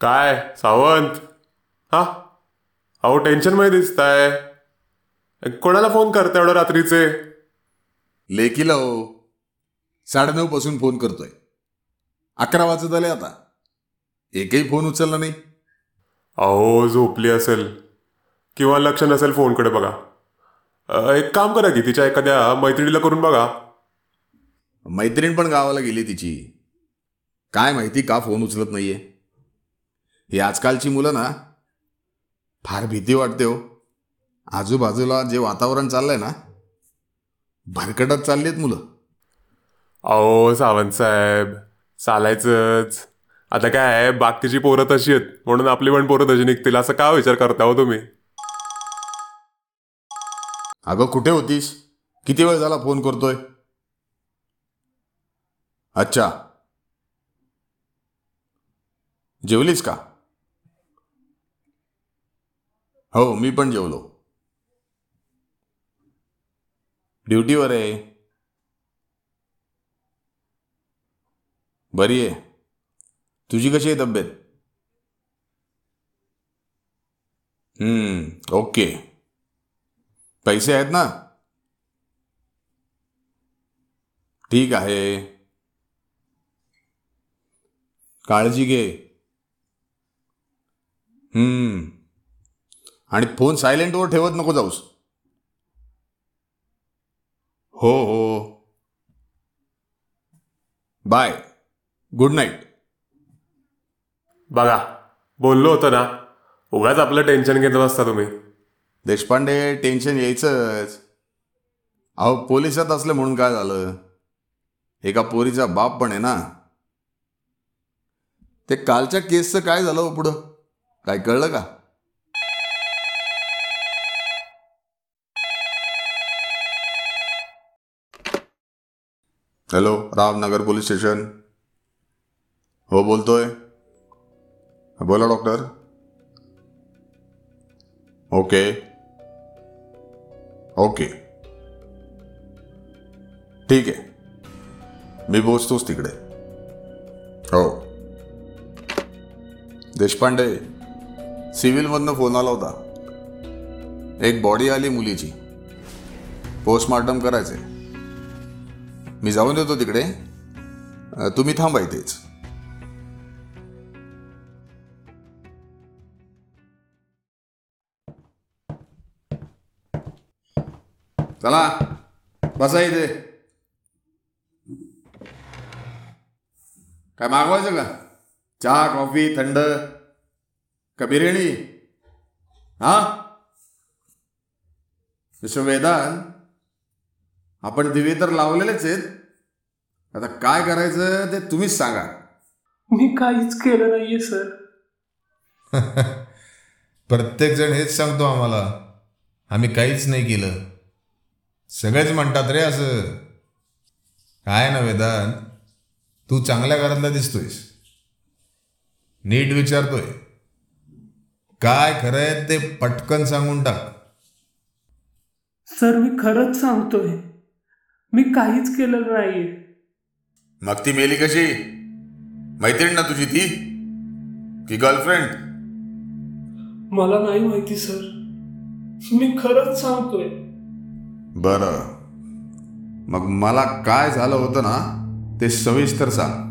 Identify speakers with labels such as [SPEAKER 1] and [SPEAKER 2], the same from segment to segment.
[SPEAKER 1] काय सावंत? हा? अहो टेन्शनमध्ये दिसताय. कोणाला फोन करता एवढं रात्रीचे?
[SPEAKER 2] लेकीला हो. साडेनऊ पासून फोन करतोय. अकरा वाजत आले आता. एकही फोन उचलला नाही.
[SPEAKER 1] अहो झोपली असेल. किंवा लक्ष नसेल फोनकडे बघा. अ, एक काम करा की तिच्या एखाद्या मैत्रिणीला करून बघा.
[SPEAKER 2] मैत्रीण पण गावाला गेली तिची. काय माहिती का फोन उचलत नाहीये? ही आजकालची मुलं ना फार भीती वाटते हो. आजूबाजूला जे वातावरण चाललंय ना भरकटत चालली आहेत मुलं.
[SPEAKER 1] अहो सावंत साहेब चालायचंच. आता काय आहे बाकीची पोरं तशी आहेत म्हणून आपली पण पोरं तशी निघतील असं का विचार करता हो तुम्ही?
[SPEAKER 2] अगं कुठे होतीस? किती वेळ झाला फोन करतोय? अच्छा. जेवलीस का? हो मी पण जेवलो. ड्युटीवर आहे. बरी आहे. तुझी कशी आहे तब्येत? ओके पैसे आहेत ना? ठीक आहे. काळजी घे. हम्म. आणि फोन सायलेंटवर ठेवत नको जाऊस. हो हो. बाय गुड नाईट
[SPEAKER 1] बघा बोललो होतं ना उगाच आपलं टेन्शन घेत बसता तुम्ही.
[SPEAKER 2] देशपांडे टेन्शन यायचंच. अहो पोलिसात असलं म्हणून काय झालं? एका पोरीचा बाप पण आहे ना. ते कालच्या केसचं काय झालं हो पुढं? काय कळलं का? हॅलो रामनगर पोलीस स्टेशन हो बोलतोय. बोला डॉक्टर ओके ओके ठीक आहे. मी पोचतोच तिकडे. हो. देशपांडे सिव्हिलमधनं फोन आला होता. एक बॉडी आली मुलीची. पोस्टमॉर्टम करायचे मी जाऊन येतो तिकडे. तुम्ही थांबा इथेच. चला बसा इथे. काय मागवायचं का? चहा कॉफी थंड का बिर्याणी? हा? मिस्टर आपण दिवे तर लावलेलेच आहेत. आता काय करायचं ते तुम्हीच सांगा.
[SPEAKER 3] मी काहीच केलं नाहीये सर.
[SPEAKER 4] प्रत्येक जण हेच सांगतो आम्हाला. आम्ही काहीच नाही केलं. सगळेच म्हणतात रे असं. काय ना वेदांत तू चांगल्या घरातला दिसतोयस. नीट विचारतोय. काय खरंय ते पटकन सांगून टाक.
[SPEAKER 3] सर मी खरंच सांगतोय. मी काहीच केलेलं नाहीये
[SPEAKER 2] मग ती मेली कशी? मैत्रीण ना तुझी ती? की गर्लफ्रेंड
[SPEAKER 3] मला नाही माहिती सर. मी खरंच सांगतोय.
[SPEAKER 2] बरं. मग मला काय झालं होतं ना ते सविस्तर सांग.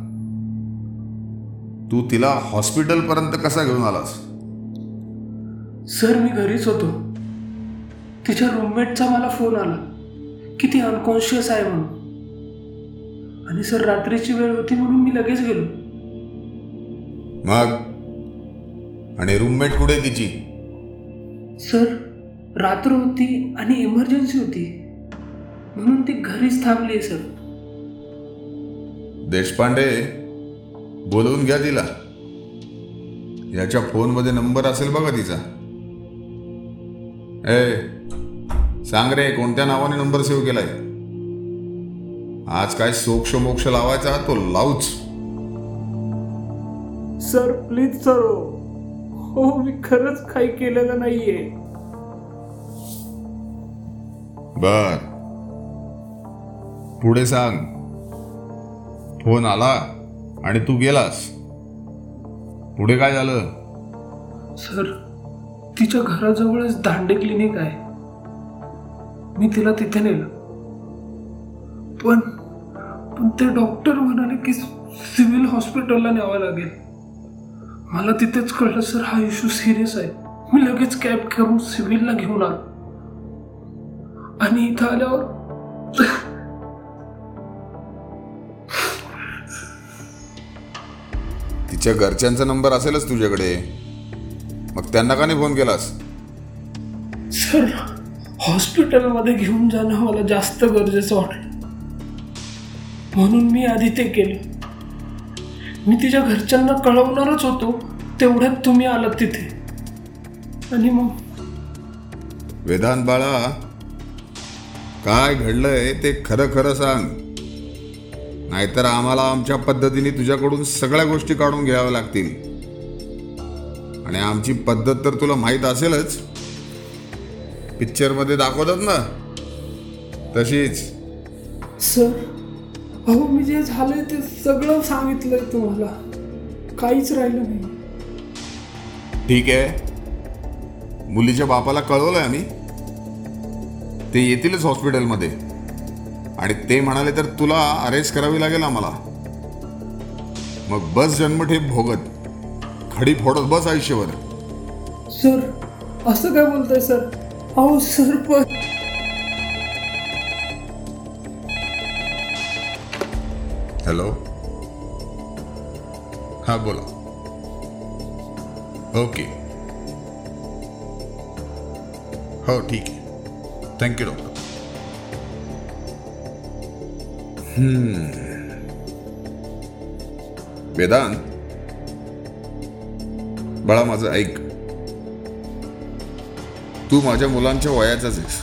[SPEAKER 2] तू तिला हॉस्पिटलपर्यंत कसा घेऊन आलास?
[SPEAKER 3] सर मी घरीच होतो. तिच्या रूममेटचा मला फोन आला. की ती अनकॉन्शियस आहे म्हणून. आणि सर रात्रीची वेळ होती म्हणून मी लगेच गेलो.
[SPEAKER 2] मग? आणि रूममेट कुठे तिची?
[SPEAKER 3] सर रात्र होती आणि इमर्जन्सी होती. म्हणून ती घरीच थांबली आहे सर.
[SPEAKER 2] देशपांडे बोलवून घ्या तिला. याच्या फोनमध्ये नंबर असेल बघा तिचा. ए सांग रे कोणत्या नावाने नंबर सेव्ह केलाय? आज काय सोक्ष मोक्ष लावायचा तो लावूच.
[SPEAKER 3] सर प्लीज सर हो मी खरंच काही केलेलं नाहीये.
[SPEAKER 2] बर. पुढे सांग. फोन आला आणि तू गेलास.
[SPEAKER 4] पुढे काय झालं?
[SPEAKER 3] सर तिच्या घराजवळच दांडे क्लिनिक आहे. मी तिला तिथे नेलं. पण पण ते डॉक्टर म्हणाले की सिव्हिल हॉस्पिटलला न्यावं लागेल. मला तिथेच कळलं सर हा इश्यू सिरियस आहे. मी लगेच कॅब करून सिव्हिलला घेऊन आलो. आणि इथं आल्यावर
[SPEAKER 2] तिच्या घरच्यांचा नंबर असेलच तुझ्याकडे. मग त्यांना का नाही फोन केलास?
[SPEAKER 3] सर हॉस्पिटलमध्ये घेऊन जाणं मला जास्त गरजेचं वाटलं. म्हणून मी आधी ते केलं. मी तिच्या घरच्यांना कळवणारच होतो तेवढ्यात तुम्ही आलात तिथे. आणि मग?
[SPEAKER 2] वेदांत बाळा काय घडलंय ते खरं खरं सांग. नाहीतर आम्हाला आमच्या पद्धतीने तुझ्याकडून सगळ्या गोष्टी काढून घ्याव्या लागतील. आणि आमची पद्धत तर तुला माहीत असेलच. पिक्चरमध्ये दाखवतात ना? तशीच.
[SPEAKER 3] सर अहो मी जे झालंय ते सगळं सांगितलंय तुम्हाला. काहीच राहिलं नाही.
[SPEAKER 2] ठीक आहे. मुलीच्या बापाला कळवलंय आम्ही. ते येतीलच हॉस्पिटलमध्ये. आणि ते म्हणाले तर तुला अरेस्ट करावी लागेल आम्हाला. मग बस जन्मठेप भोगत. खडी फोडत बस आयुष्यभर.
[SPEAKER 3] सर असं काय बोलताय सर? अहो सर
[SPEAKER 2] हॅलो हा बोला. ओके हो ठीक आहे. Thank you doctor hmm. Vedant? बाळा माझं ऐक. तू माझ्या मुलांच्या वयाचाच आहेस.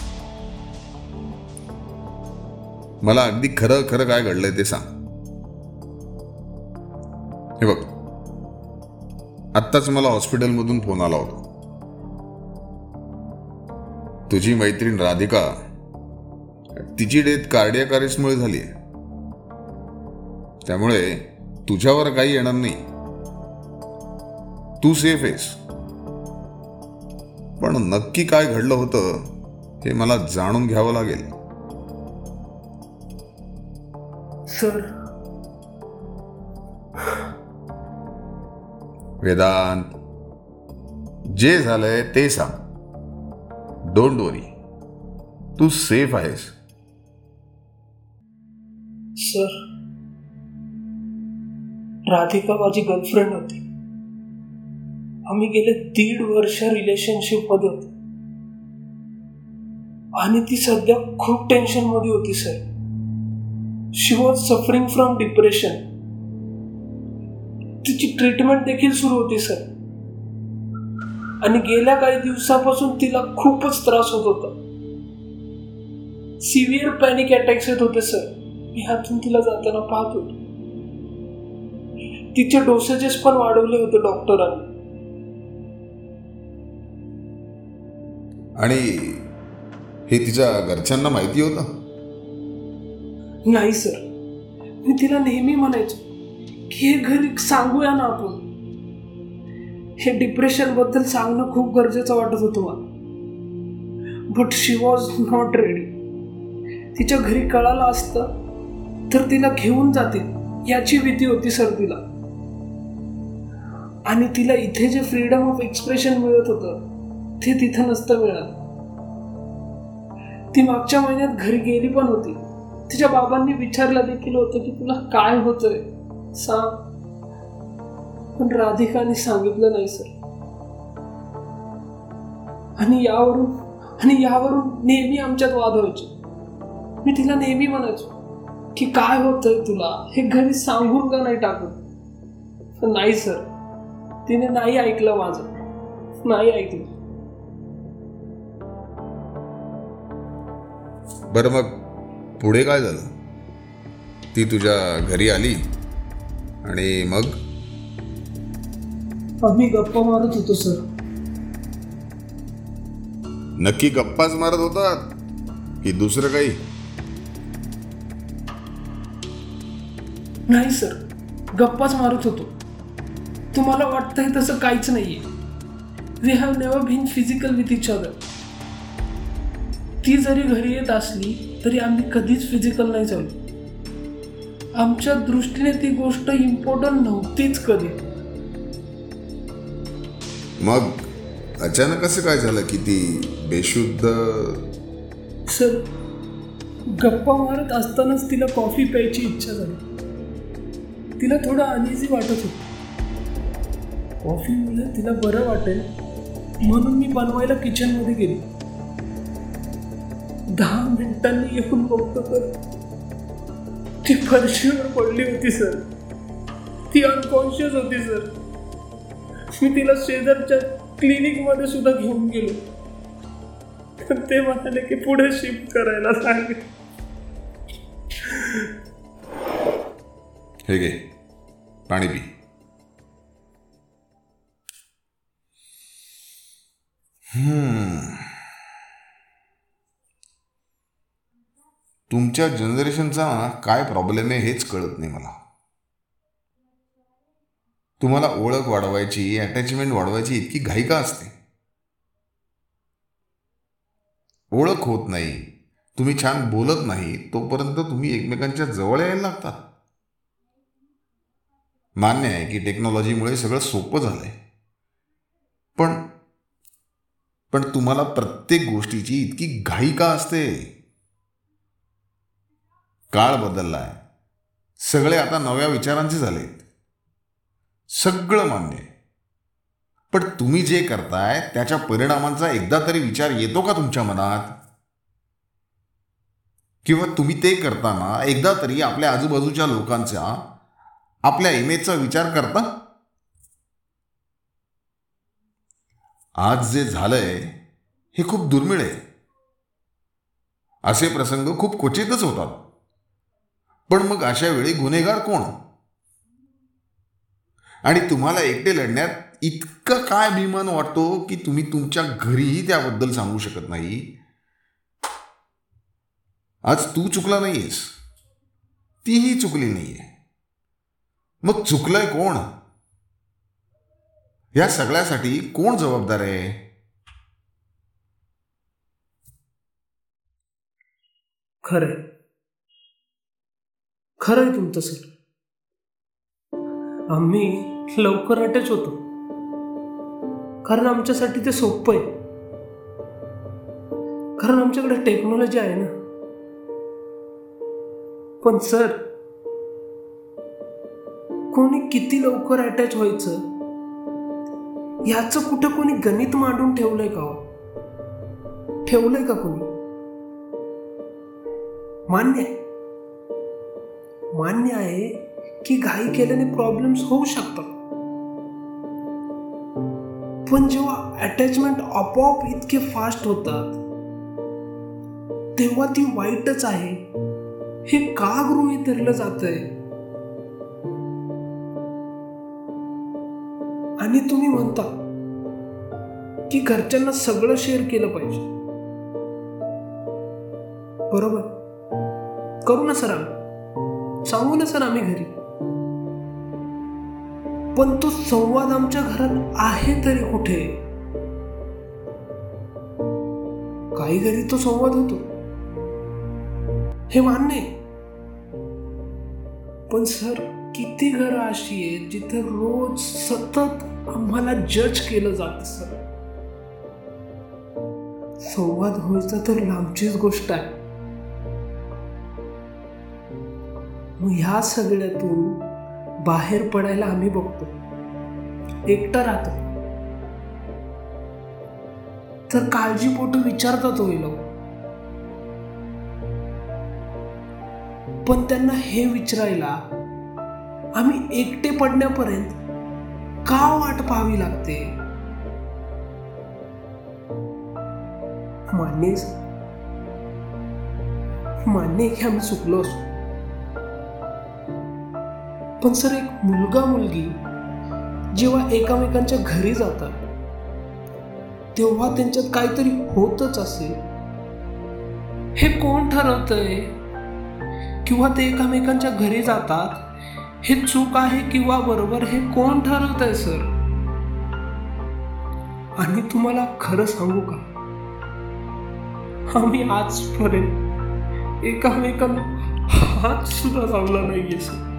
[SPEAKER 2] मला अगदी खरं खरं काय घडलंय ते सांग. हे बघ. आत्ताच मला हॉस्पिटलमधून फोन आला होता. तुझी मैत्रीण राधिका तिची डेथ कार्डिया अरेस्टमुळे झाली त्यामुळे तुझ्यावर काही येणार नाही. तू सेफ आहेस. पण नक्की काय घडलं होतं हे मला जाणून घ्यावं लागेल.
[SPEAKER 3] सर.
[SPEAKER 2] वेदांत जे झालंय ते सांग. डोंट वरी तू सेफ आहेस.
[SPEAKER 3] सर. राधिका माझी गर्लफ्रेंड होती. आम्ही गेले दीड वर्ष रिलेशनशिपमध्ये होतो. आणि ती सध्या खूप टेन्शनमध्ये होती sir she was suffering from depression तिची ट्रीटमेंट देखील सुरू होती सर आणि गेल्या काही दिवसापासून तिला खूपच त्रास होत होता. सिव्हिअर पॅनिक अटॅक्स येत होते सर मी हातून तिला जाताना पाहत होतो. तिचे डोसेजेस पण वाढवले होते डॉक्टरांनी
[SPEAKER 2] आणि हे तिच्या घरच्यांना माहिती होतं?
[SPEAKER 3] नाही सर. मी तिला नेहमी म्हणायचो की हे घरी सांगूया ना आपण. हे डिप्रेशनबद्दल सांगणं खूप गरजेचं वाटत होतं मला. But she was not ready तिच्या घरी कळालं असतं तर तिला घेऊन जातील याची भीती होती सर तिला. आणि तिला इथे जे फ्रीडम ऑफ एक्सप्रेशन मिळत होतं ते तिथं नसतं मिळत. ती मागच्या महिन्यात घरी गेली पण होती. तिच्या बाबांनी विचारलं देखील होतं की तुला काय होतंय? सांग. पण राधिकाने सांगितलं नाही सर. आणि यावरून आणि यावरून नेहमी आमच्यात वाद व्हायचे. मी तिला नेहमी म्हणायचो की काय होतंय तुला? हे घरी सांगून का नाही टाकत? नाही सर. तिने नाही ऐकलं माझं. नाही ऐकलं.
[SPEAKER 2] बरं मग पुढे काय झालं? ती तुझ्या घरी आली आणि मग?
[SPEAKER 3] आम्ही गप्पा मारत होतो सर.
[SPEAKER 2] नक्की गप्पाच मारत होतात की दुसरं काही?
[SPEAKER 3] नाही सर. गप्पाच मारत होतो. तुम्हाला वाटतंय तसं काहीच नाहीये. We have never been physical with each other ती जरी घरी येत असली तरी आम्ही कधीच फिजिकल नाही झालो आमच्या दृष्टीने ती गोष्ट इम्पॉर्टंट नव्हतीच कधी.
[SPEAKER 2] मग अचानक असं काय झालं की ती बेशुद्ध?
[SPEAKER 3] सर गप्पा मारत असतानाच तिला कॉफी प्यायची इच्छा झाली. तिला थोडं अनइझी वाटत होतं. कॉफीमुळे तिला बरं वाटेल म्हणून मी बनवायला किचनमध्ये गेली. दहा मिनिटांनी येऊन बघतो तर. ती फरशीवर पडली होती सर. ती अनकॉन्शियस होती सर. मी तिला शेजारच्या क्लिनिकमध्ये सुद्धा घेऊन गेलो. पण ते म्हणाले की पुढे शिफ्ट करायला सांग
[SPEAKER 2] हे गे पाणी पी. हम्म. तुमच्या जनरेशनचा काय प्रॉब्लेम आहे हेच कळत नाही मला. तुम्हाला ओळख वाढवायची अटॅचमेंट वाढवायची इतकी घाई का असते. ओळख होत नाही. तुम्ही छान बोलत नाही तोपर्यंत तुम्ही एकमेकांच्या जवळ यायला लागता मान्य आहे की टेक्नॉलॉजीमुळे सगळं सोपं झालंय. पण पण तुम्हाला प्रत्येक गोष्टीची इतकी घाई का असते. काळ बदललाय सगळे आता नव्या विचारांचे झालेत. सगळं मान्य आहे. पण तुम्ही जे करताय त्याच्या परिणामांचा एकदा तरी विचार येतो का तुमच्या मनात? किंवा तुम्ही ते करताना एकदा तरी आपल्या आजूबाजूच्या लोकांचा आपल्या इमेजचा विचार करता? आज जे झालंय हे खूप दुर्मिळ आहे. असे प्रसंग खूप क्वचितच होतात. पण मग अशा वेळी गुन्हेगार कोण? आणि तुम्हाला एकटे लढण्यात इतकं काय अभिमान वाटतो की तुम्ही तुमच्या घरीही त्याबद्दल सांगू शकत नाही? आज तू चुकला नाहीयेस. तीही चुकली नाहीये. मग चुकलंय कोण? या सगळ्यासाठी कोण जबाबदार आहे?
[SPEAKER 3] खरंय आहे तुमचं सर आम्ही लवकर अटॅच होतो. कारण आमच्यासाठी ते सोपं आहे कारण आमच्याकडे टेक्नॉलॉजी आहे ना. पण सर कोणी किती लवकर अटॅच व्हायचं? याचं कुठं कोणी गणित मांडून ठेवलंय का हो? ठेवलंय का कोणी? मान्य आहे. मान्य आहे की घाई केल्याने प्रॉब्लेम्स होऊ शकतात. पण जेव्हा अटॅचमेंट आपोआप इतके फास्ट होतात तेव्हा ती वाईटच आहे. हे का गृहीत धरलं जात आहे आणि तुम्ही म्हणता की घरच्यांना सगळं शेअर केलं पाहिजे. बरोबर? करू ना सर आम्ही सांगू ना सर आम्ही घरी. पण तो संवाद आमच्या घरात आहे तरी कुठे? काही घरी तो संवाद होतो. हे मान्य पण सर किती घरं अशी आहेत जिथे रोज सतत आम्हाला जज केलं जात सर? संवाद व्हायचा तर लांबचीच गोष्ट आहे. मग ह्या सगळ्यातून बाहेर पडायला आम्ही बघतो. एकटा राहतो. तर काळजीपोटी विचारतात होईल पण त्यांना हे विचारायला आम्ही एकटे पडण्यापर्यंत का वाट पाहावी लागते? मान्य मान्य की आम्ही चुकलो असतो. पण सर एक मुलगा मुलगी जेव्हा एकामेकांच्या घरी जातात तेव्हा त्यांच्यात काहीतरी होतच असेल. हे कोण ठरवतंय? किंवा ते एकामेकांच्या घरी जातात? हे चूक आहे किंवा बरोबर? हे कोण ठरवत आहे सर? आणि तुम्हाला खरं सांगू का? आम्ही आजपर्यंत एकामेकांना हात सुद्धा लावला नाहीये sir.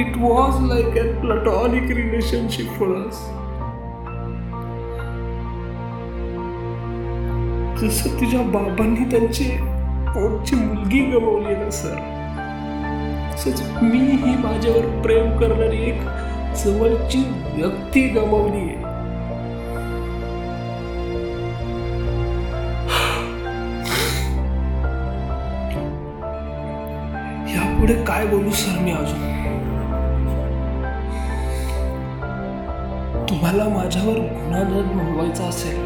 [SPEAKER 3] It was like a platonic relationship for us. जसं तुझ्या बाबांनी त्यांची पोटची मुलगी गमावली ना सर तसंच मीही माझ्यावर प्रेम करणारी एक जवळची व्यक्ती गमावली आहे. यापुढे काय बोलू सर मी अजून? तुम्हाला माझ्यावर गुन्हा जर नोंदवायचा असेल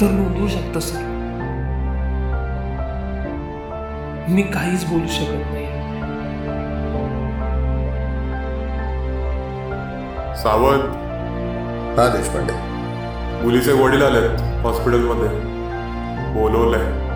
[SPEAKER 3] तर नोंदवू शकता सर. मी काहीच बोलू शकत नाही.
[SPEAKER 1] सावंत.
[SPEAKER 2] हा देशपांडे.
[SPEAKER 1] मुलीचे वडील आलेत हॉस्पिटलमध्ये. बोलवलंय.